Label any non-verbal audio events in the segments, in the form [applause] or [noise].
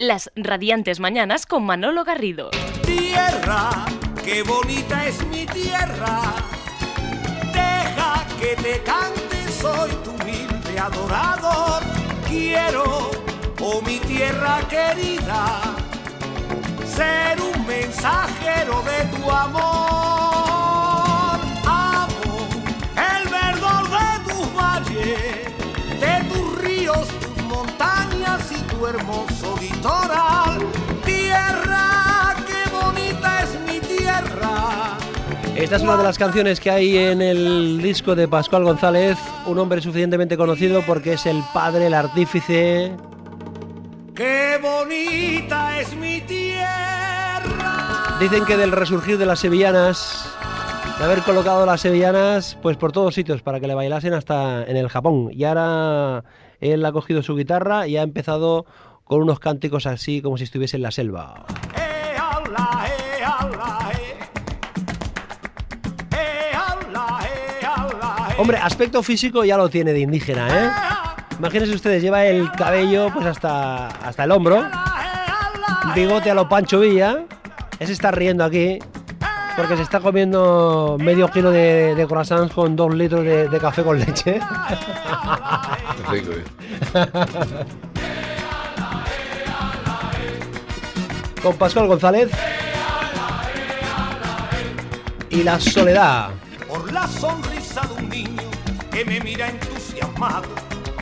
Las radiantes mañanas con Manolo Garrido. Tierra, qué bonita es mi tierra. Deja que te cante, soy tu humilde adorador. Quiero, oh mi tierra querida, ser un mensajero de tu amor. Amo el verdor de tus valles, de tus ríos, tus montañas y tu hermoso Esta es una de las canciones que hay en el disco de Pascual González, un hombre suficientemente conocido porque es el padre, el artífice. Qué bonita es mi tierra. Dicen que del resurgir de las sevillanas, de haber colocado las sevillanas pues por todos sitios para que le bailasen hasta en el Japón. Y ahora él ha cogido su guitarra y ha empezado con unos cánticos así como si estuviese en la selva. Eh, Hombre, aspecto físico ya lo tiene de indígena, ¿eh? Imagínense ustedes, lleva el cabello pues hasta, hasta el hombro, bigote a lo Pancho Villa, ese está riendo aquí porque se está comiendo medio kilo de, de croissants con dos litros de, de café con leche. Rico, [laughs] eh. con Pascual González y la soledad. Por la sonrisa me mira entusiasmado,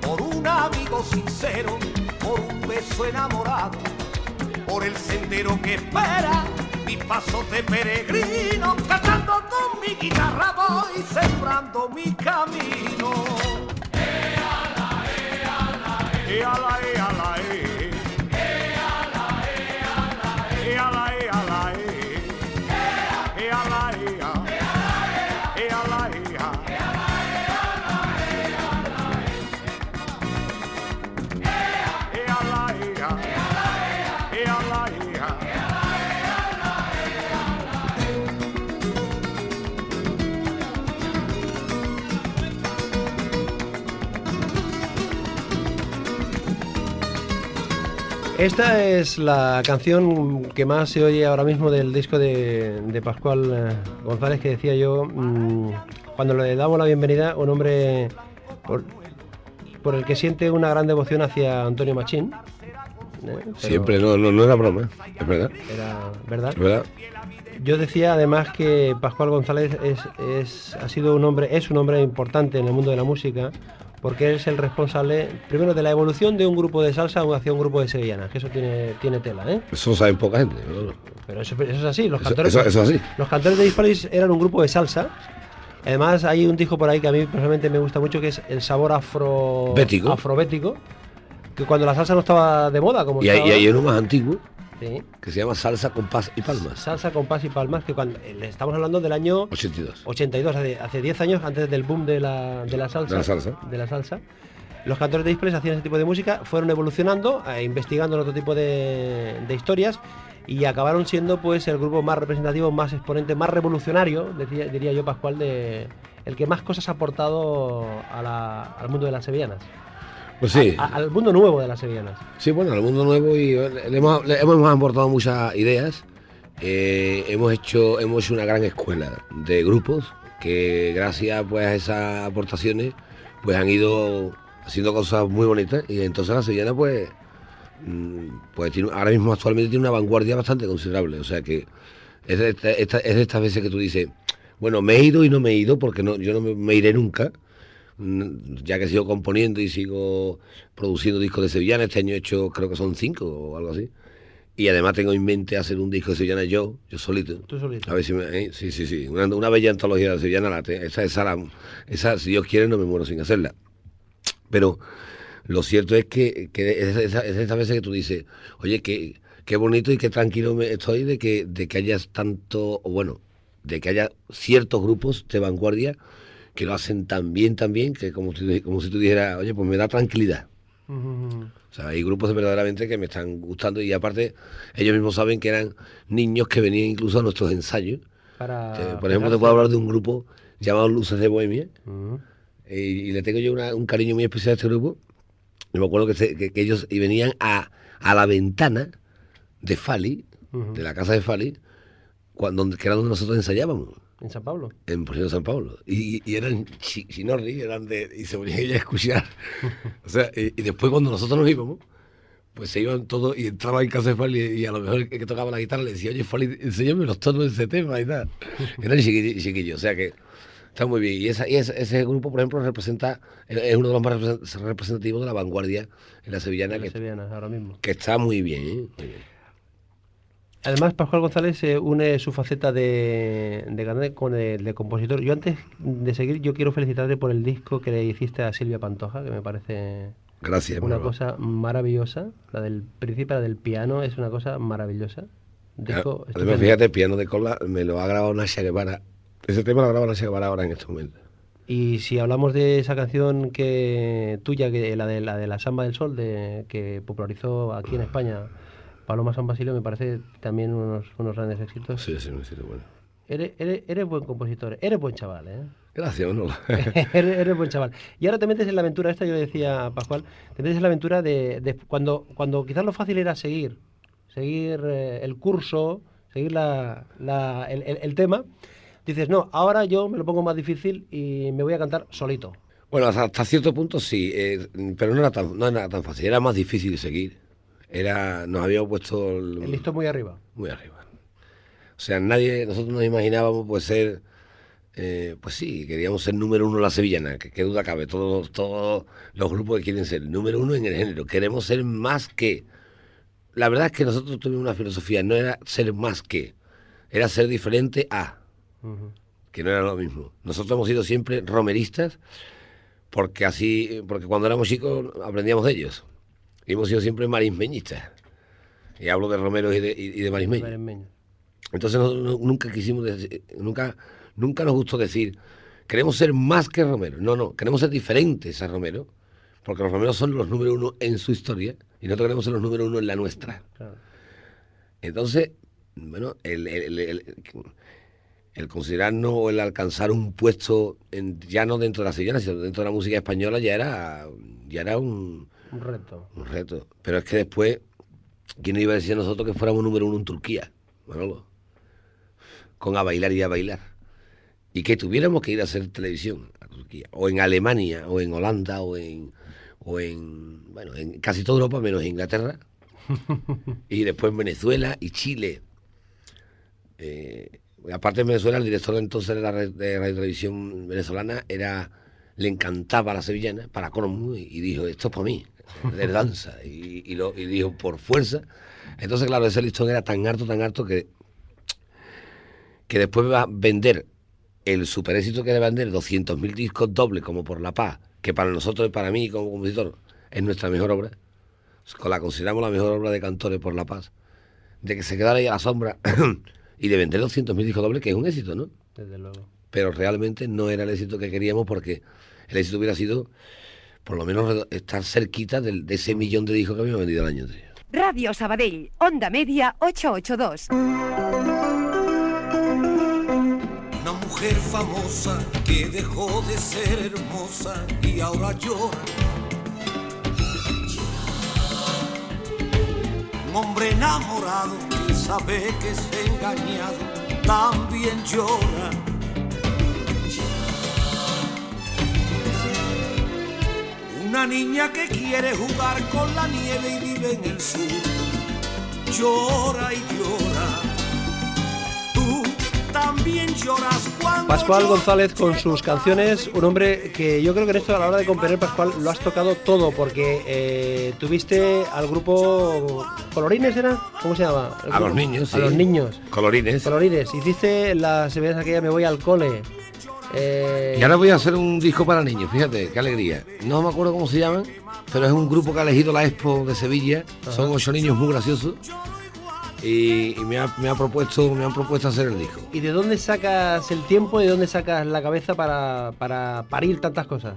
por un amigo sincero, por un beso enamorado, por el sendero que espera mi paso de peregrino, cantando con mi guitarra voy sembrando mi camino. Esta es la canción que más se oye ahora mismo del disco de, de Pascual eh, González que decía yo mm, cuando le damos la bienvenida, un hombre por, por el que siente una gran devoción hacia Antonio Machín. ¿eh? Siempre, no, no, no era broma, ¿eh? es verdad. Era verdad. Es verdad. Yo decía además que Pascual González es, es- ha sido un hombre, es un hombre importante en el mundo de la música, porque es el responsable, primero, de la evolución de un grupo de salsa hacia un grupo de sevillanas, que eso tiene, tiene tela, ¿eh? Eso saben poca gente. ¿no? Pero eso, eso es así, los cantores, eso- eso es así. los cantores de Hispalis eran un grupo de salsa. Además hay un disco por ahí que a mí personalmente me gusta mucho que es el sabor afro Bético. afrobético, que cuando la salsa no estaba de moda como Y hay, está y hay uno más antiguo sí, que se llama Salsa, Compás y Palmas. salsa con pas y palmas, que cuando eh, estamos hablando del año 82. 82, hace, hace 10 años, antes del boom de la, de la salsa. De la salsa. de la salsa. Los cantores de displays hacían ese tipo de música, fueron evolucionando, eh, investigando en otro tipo de, de historias y acabaron siendo pues el grupo más representativo, más exponente, más revolucionario, decía- diría yo Pascual, de el que más cosas ha aportado a la- al mundo de las sevillanas. Pues sí, A- al mundo nuevo de las sevillanas. sí, bueno, al mundo nuevo y le hemos, le hemos aportado muchas ideas. Eh, hemos hecho hemos hecho una gran escuela de grupos que gracias pues a esas aportaciones pues han ido haciendo cosas muy bonitas y entonces la sevillana pues mm, pues tiene- ahora mismo actualmente tiene una vanguardia bastante considerable o sea que es de, esta- esta- es de estas veces que tú dices bueno me he ido y no me he ido porque no yo no me, me iré nunca ya que sigo componiendo y sigo produciendo discos de sevillana este año he hecho creo que son cinco o algo así y además tengo en mente hacer un disco de sevillana yo yo solito Tú solito. a ver si me. eh, sí, sí, sí. Una, una bella antología de sevillana. La, esa, esa, la- esa, si Dios quiere, no me muero sin hacerla. Pero lo cierto es que, que es, esa- es estas veces que tú dices, oye, qué, qué bonito y qué tranquilo me estoy de que, de que hayas tanto, bueno, de que haya ciertos grupos de vanguardia que lo hacen tan bien, tan bien, que como, si- como si tú dijeras, oye, pues me da tranquilidad. O sea, hay grupos verdaderamente que me están gustando y aparte ellos mismos saben que eran niños que venían incluso a nuestros ensayos. Para Eh, por ejemplo, te puedo hablar de un grupo llamado Luces de Bohemia eh, y le tengo yo una- un cariño muy especial a este grupo. Yo me acuerdo que, se- que- que ellos y venían a, a la ventana de Fali, de la casa de Fali, cuando, que era donde nosotros ensayábamos, En San Pablo. en Porcino de San Pablo. Y, y eran chi- chinorri, eran de, y se ponían ella a escuchar. [laughs] o sea, y, y después cuando nosotros nos íbamos, pues se iban todos y entraba en casa de Fali y, a lo mejor el que tocaba la guitarra le decía, oye Fali, enséñame los tonos de ese tema y tal. [laughs] Eran chiquillos, chiquillos, o sea que está muy bien. Y, esa, y ese, ese grupo, por ejemplo, representa, es uno de los más represent- representativos de la vanguardia en la sevillana, En que, las sevillanas, ahora mismo. que está muy bien. ¿eh? Muy bien. Además, Pascual González se une su faceta de, de cantante con el de compositor. Yo antes de seguir, yo quiero felicitarte por el disco que le hiciste a Silvia Pantoja, que me parece Gracias. una cosa maravillosa. La del principio, la del piano, es una cosa maravillosa. Disco Además, fíjate, piano de cola me lo ha grabado Nasha Guevara. Ese tema lo ha grabado Nasha Guevara ahora en este momento. Y si hablamos de esa canción que tuya, que la de la de la Samba del Sol, de, que popularizó aquí en España Paloma San Basilio, me parece también unos, unos grandes éxitos. Sí, sí, sí, sí, bueno. Eres, eres, eres buen compositor, eres buen chaval, ¿eh? Gracias, Manolo. [laughs] [laughs] eres, eres buen chaval. Y ahora te metes en la aventura, esta yo le decía a Pascual, te metes en la aventura de, de cuando, cuando quizás lo fácil era seguir, seguir eh, el curso, seguir la, la- el, el- el tema, dices, no, ahora yo me lo pongo más difícil y me voy a cantar solito. Bueno, hasta, hasta cierto punto sí, eh, pero no era, tan, no era tan fácil, era más difícil seguir. Era, nos habíamos puesto el- El listón muy arriba. muy arriba. O sea, nadie, nosotros nos imaginábamos pues ser, eh, pues sí, queríamos ser número uno en la sevillana, que qué duda cabe, todos, todos los grupos que quieren ser número uno en el género, queremos ser más que. La verdad es que nosotros tuvimos una filosofía, no era ser más que, era ser diferente a, que no era lo mismo. Nosotros hemos sido siempre romeristas, porque así, porque cuando éramos chicos aprendíamos de ellos. Hemos sido siempre marismeñistas. Y hablo de romeros y de, y- de marismeños. Marismeño. Entonces nosotros no- nunca quisimos decir- nunca, nunca nos gustó decir, queremos ser más que Romero. No, no, queremos ser diferentes a Romero, porque los Romeros son los número uno en su historia y nosotros queremos ser los número uno en la nuestra. Claro. Entonces, bueno, el, el- el- el- el considerarnos o el alcanzar un puesto en- ya no dentro de la sevillana, sino dentro de la música española ya era, ya era un, Un reto. un reto. Pero es que después, ¿quién nos iba a decir a nosotros que fuéramos número uno en Turquía? Manolo. Con a bailar y a bailar. Y que tuviéramos que ir a hacer televisión a Turquía. O en Alemania, o en Holanda, o en, o en, bueno, en casi toda Europa, menos Inglaterra. [laughs] y después en Venezuela y Chile. Eh, aparte en Venezuela, el director entonces de la de radio televisión venezolana era le encantaba la sevillana para colmo y, y dijo esto es para mí de danza y, y lo y dijo por fuerza entonces claro ese listón era tan harto tan harto que que después va a vender el super éxito que de vender 200.000 discos dobles como por la paz que para nosotros y para mí como compositor es nuestra mejor obra la consideramos la mejor obra de cantores por la paz de que se quedara ahí a la sombra [clears throat] y de vender 200.000 discos dobles que es un éxito ¿no? Desde luego. pero realmente no era el éxito que queríamos porque el éxito hubiera sido por lo menos estar cerquita del- de ese millón de discos que habíamos vendido el año anterior. Radio Sabadell, Onda Media 882. Una mujer famosa que dejó de ser hermosa y ahora llora. Un hombre enamorado que sabe que es engañado también llora. Una niña que quiere jugar con la nieve y vive en el sur. Llora y llora. Tú también lloras cuando Pascual González con sus canciones, un hombre que yo creo que en esto a la hora de componer, Pascual, lo has tocado todo, porque eh, tuviste al grupo Colorines, ¿era? ¿Cómo se llama? El A los niños, A sí. los niños. Colorines. Colorines. Hiciste las veces aquella Me voy al cole. Eh, Y ahora voy a hacer un disco para niños, fíjate, qué alegría. No me acuerdo cómo se llaman, pero es un grupo que ha elegido la Expo de Sevilla. Son ocho niños muy graciosos. Y, y me, ha, me ha propuesto, me han propuesto hacer el disco. ¿Y de dónde sacas el tiempo y de dónde sacas la cabeza para, para parir tantas cosas?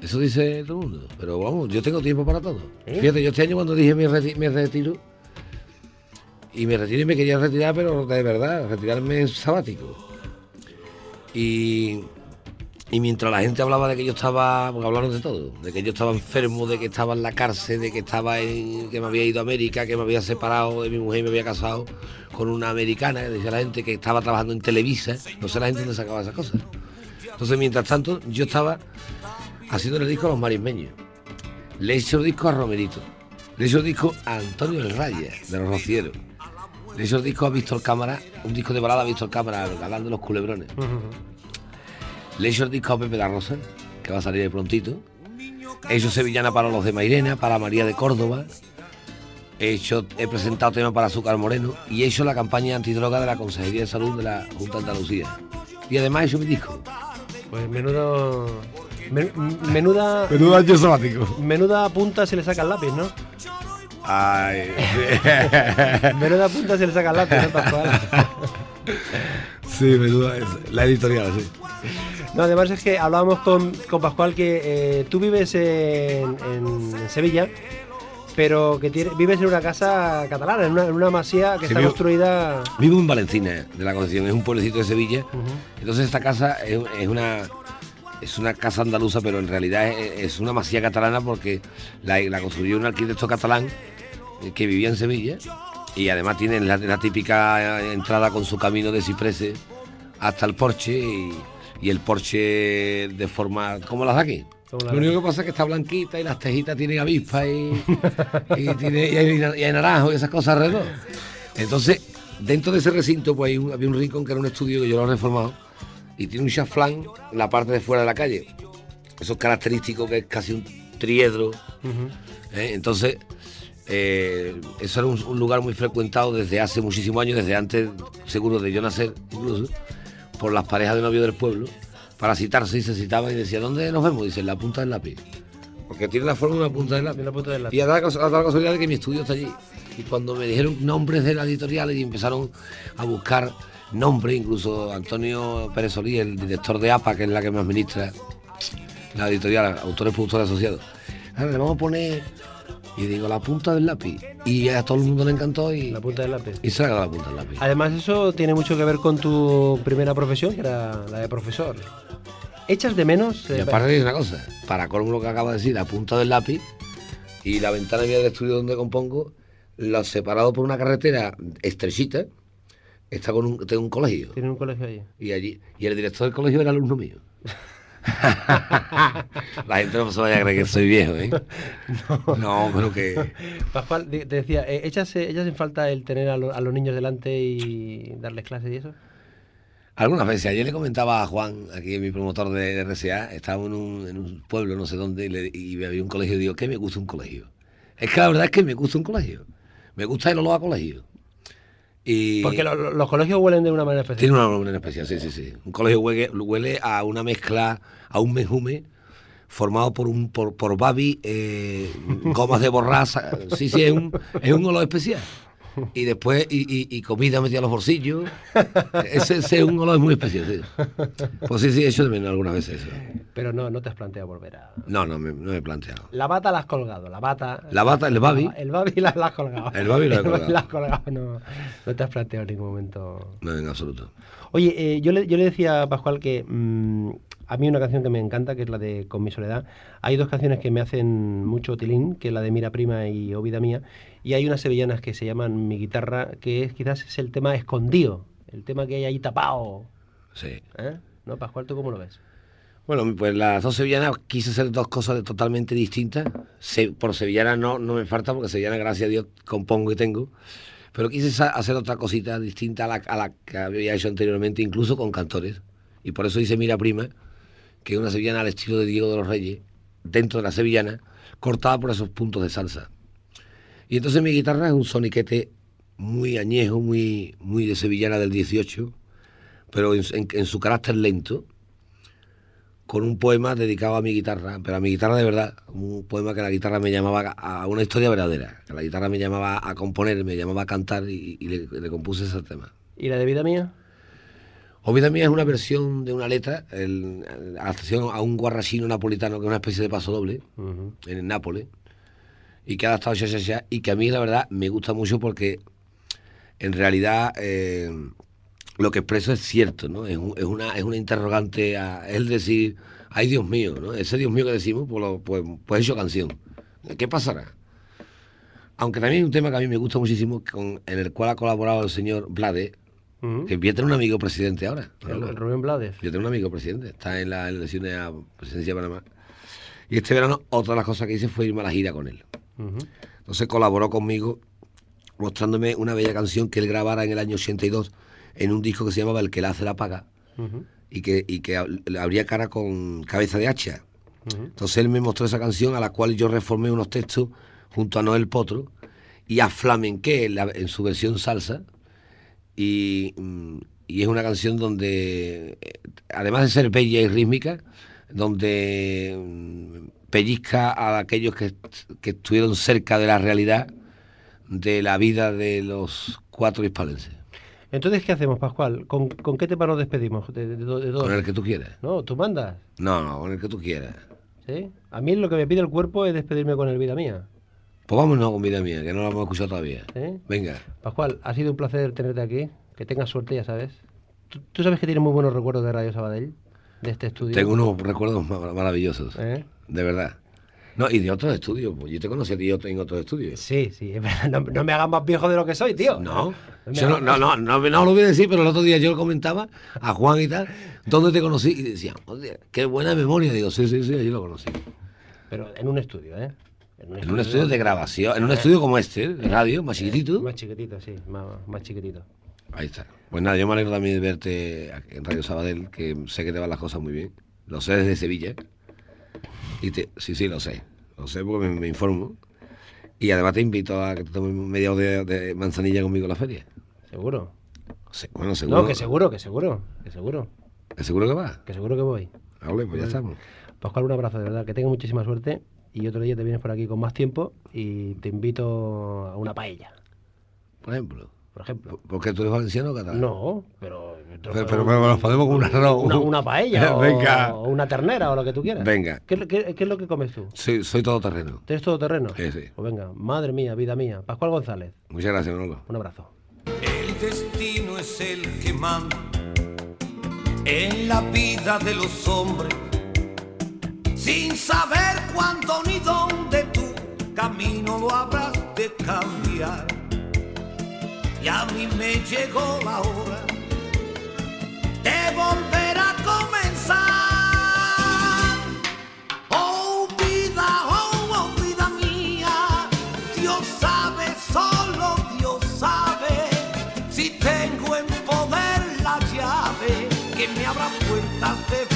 Eso dice todo el mundo. Pero vamos, yo tengo tiempo para todo. Fíjate, yo este año cuando dije reti- me retiro, y me retiro y me quería retirar, pero de verdad, retirarme en sabático. Y, mientras la gente hablaba de que yo estaba, porque hablaron de todo, de que yo estaba enfermo, de que estaba en la cárcel, de que estaba en, que me había ido a América, que me había separado de mi mujer y me había casado con una americana, decía la gente que estaba trabajando en Televisa, no sé la gente dónde sacaba esas cosas. Entonces, mientras tanto, yo estaba haciendo el disco a los marismeños. Le he hecho el disco a Romerito. Le he hecho el disco a Antonio El Raya, de los Rocieros. Le el disco a Víctor Cámara, un disco de balada a Víctor Cámara, hablando de los culebrones. Le hecho el disco a Pepe La Rosa, que va a salir de prontito. He hecho Sevillana para los de Mairena, para María de Córdoba. He, hecho, he presentado tema para Azúcar Moreno y he hecho la campaña antidroga de la Consejería de Salud de la Junta de Andalucía. Y además he hecho mi disco. Pues menudo. men- menuda. Menudo año sabático. Menuda punta se le saca el lápiz, ¿no? Ay. [laughs] Menuda punta se le saca el lápiz, ¿no, Pascual? [laughs] sí, menuda. La editorial, sí. No, además es que hablábamos con, con Pascual que eh, tú vives en, en Sevilla, pero que tiene- vives en una casa catalana, en una, en una masía que Sí, está vivo- construida. Vivo en Valencina, de la Concepción, es un pueblecito de Sevilla. Entonces esta casa es, es una es una casa andaluza, pero en realidad es, es una masía catalana porque la, la construyó un arquitecto catalán que vivía en Sevilla y además tiene la, la típica eh, entrada con su camino de cipreses hasta el porche y, y el porche de forma como las de aquí. Lo único que pasa es que está blanquita y las tejitas tienen avispa y, y, tiene, y hay, y hay naranjo y esas cosas alrededor. Entonces, dentro de ese recinto pues hay un- había un rincón que era un estudio que yo lo he reformado y tiene un chaflán en la parte de fuera de la calle. Eso es característico que es casi un triedro. ¿eh? Entonces, eh, eso era un, un lugar muy frecuentado desde hace muchísimos años, desde antes, seguro de yo nacer, incluso, por las parejas de novios del pueblo, para citarse y se citaban y decía, ¿dónde nos vemos? Dice, en la punta del lápiz. Porque tiene la forma de una punta del lápiz. La punta del lápiz. Y a dar la casualidad de que mi estudio está allí. Y cuando me dijeron nombres de la editorial y empezaron a buscar nombres, incluso Antonio Pérez Solí, el director de APA, que es la que me administra la editorial, autores productores asociados. Ahora le vamos a poner, y digo, la punta del lápiz. Y a todo el mundo le encantó y, La punta del lápiz. y dado la punta del lápiz. Además, eso tiene mucho que ver con tu primera profesión, que era la de profesor. ¿Echas de menos? Y eh, aparte de una cosa, para colmo lo que acaba de decir, la punta del lápiz y la ventana mía del estudio donde compongo, lo separado por una carretera estrechita, está con un, tengo un colegio. Tiene un colegio allí. Y allí, y el director del colegio era alumno mío. [laughs] [laughs] la gente no se vaya a creer que soy viejo, ¿eh? [laughs] No, pero que. Pascual, te decía, eh, ¿echas, eh, ¿echas en falta el tener a, lo- a los niños delante y darles clases y eso? Algunas veces, ayer le comentaba a Juan, aquí mi promotor de, RCA, estábamos en un, en un pueblo, no sé dónde, y, le- y había un colegio y digo, ¿qué me gusta un colegio? Es que la verdad es que me gusta un colegio. Me gusta el olor a colegio. Y Porque lo- lo- los colegios huelen de una manera especial. tiene una en especial, sí, sí, sí. Un colegio huele, huele a una mezcla, a un menjume formado por un por, por babi, eh, gomas de borraza. Sí, sí, es un, es un olor especial. Y después, y, y- y comida metida a los bolsillos. Ese, ese es un olor muy especial, sí. Pues sí, sí, he hecho de menos algunas veces eso. Pero no, no te has planteado volver a... No, no me, no me he planteado. La bata la has colgado, la bata... La bata, el babi. El babi la, la has colgado. El babi colgado. La has colgado, no, no te has planteado en ningún momento... No, en absoluto. Oye, eh, yo, le, yo le decía a Pascual que mm, a mí una canción que me encanta, que es la de Con mi soledad. Hay dos canciones que me hacen mucho tilín, que es la de Mira Prima y O Vida Mía. Y hay unas sevillanas que se llaman Mi Guitarra, que es, quizás es el tema escondido, el tema que hay ahí tapado. Sí. ¿eh? ¿No, Pascual, tú cómo lo ves? Bueno, pues las dos sevillanas quise hacer dos cosas totalmente distintas. Se- por sevillana no, no me falta, porque sevillana, gracias a Dios, compongo y tengo. Pero quise hacer otra cosita distinta a la, a la que había hecho anteriormente, incluso con cantores. Y por eso hice Mira Prima, que es una sevillana al estilo de Diego de los Reyes, dentro de la sevillana, cortada por esos puntos de salsa. Y entonces mi guitarra es un soniquete muy añejo, muy, muy de sevillana del 18, pero en- su carácter lento con un poema dedicado a mi guitarra, pero a mi guitarra de verdad, un poema que la guitarra me llamaba a una historia verdadera, que la guitarra me llamaba a componer, me llamaba a cantar y, le compuse ese tema. ¿Y la de Vida Mía? Vida Mía es una versión de una letra, el, adaptación a un guarrachino napolitano que es una especie de paso doble en Nápoles y que ha adaptado ya, ya, ya, y que a mí la verdad me gusta mucho porque en realidad eh, lo que expreso es cierto, ¿no? Es, un- es una, es una interrogante a él decir, ay Dios mío, ¿no? Ese Dios mío que decimos, pues, lo, pues, pues he hecho canción. ¿Qué pasará? Aunque también hay un tema que a mí me gusta muchísimo, con, en el cual ha colaborado el señor Blade, Ujú. que voy a tener un amigo presidente ahora. El- Rubén Blades. Yo tengo un amigo presidente, está en las elecciones a presidencia de Panamá. Y este verano, otra de las cosas que hice fue irme a la gira con él. Entonces colaboró conmigo mostrándome una bella canción que él grabara en el año 82 en un disco que se llamaba El que la hace la paga y que, y que abría cara con cabeza de hacha. Entonces él me mostró esa canción a la cual yo reformé unos textos junto a Noel Potro y a Flamenqué en, la- en su versión salsa. Y, y es una canción donde, además de ser bella y rítmica, donde mm, pellizca a aquellos que, que estuvieron cerca de la realidad de la vida de los cuatro hispalenses. Entonces, ¿qué hacemos, Pascual? ¿Con, con qué tema nos despedimos? De, de? Con el que tú quieras. No, tú mandas. No, no, con el que tú quieras. ¿sí? A mí lo que me pide el cuerpo es despedirme con el vida mía. Pues vámonos con vida mía, que no la hemos escuchado todavía. ¿sí? Venga. Pascual, ha sido un placer tenerte aquí. Que tengas suerte, ya sabes. ¿Tú, tú sabes que tienes muy buenos recuerdos de Radio Sabadell? De este estudio. Tengo unos recuerdos ma- maravillosos, ¿Eh? de verdad. No, y de otros estudios, pues yo te conocí a ti yo en otros estudios. Sí, sí, es verdad. No, no me hagas más viejo de lo que soy, tío. No, yo no, no, no, no, no lo voy a decir, pero el otro día yo lo comentaba a Juan y tal, ¿dónde te conocí? Y decían, "Hostia, qué buena memoria. Digo, sí, sí, sí, allí lo conocí. Pero en un estudio, ¿eh? En un estudio de grabación, en un estudio como este, de radio, más chiquitito. Más chiquitito, sí, más, más chiquitito. Ahí está. Pues nada, yo me alegro también de verte en Radio Sabadell, que sé que te van las cosas muy bien. Lo sé desde Sevilla. Y te, sí, sí, lo sé. Lo sé porque me, me informo. Y además te invito a que te tomes media hora de, de manzanilla conmigo en la feria. ¿Seguro? Bueno, seguro. No, que seguro, que seguro, que seguro, ¿Que seguro que va? que seguro que voy. Hable, pues ya estamos. Pascual, un abrazo, de verdad, que tenga muchísima suerte y otro día te vienes por aquí con más tiempo y te invito a una paella, Por ejemplo. por ejemplo. ¿Porque tú eres valenciano o catalán? No, pero... Pero, pero, pero nos podemos con un arroz. Una, una paella o, [laughs] Venga. o una ternera o lo que tú quieras. Venga. ¿Qué, es lo- qué- qué es lo que comes tú? Soy, soy todoterreno. ¿Tienes todo terreno? Sí, sí. Pues venga, madre mía, vida mía. Pascual González, Muchas gracias, Manolo. un abrazo. El destino es el que manda en la vida de los hombres, sin saber cuándo ni dónde tu camino lo habrás de cambiar. Y a mí me llegó la hora de volver a comenzar. Oh vida, oh, oh, vida mía, Dios sabe, solo Dios sabe, si tengo en poder la llave que me abra puertas de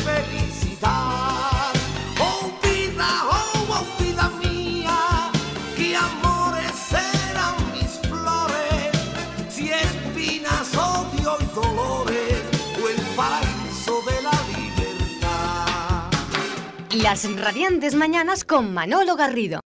Las radiantes mañanas con Manolo Garrido.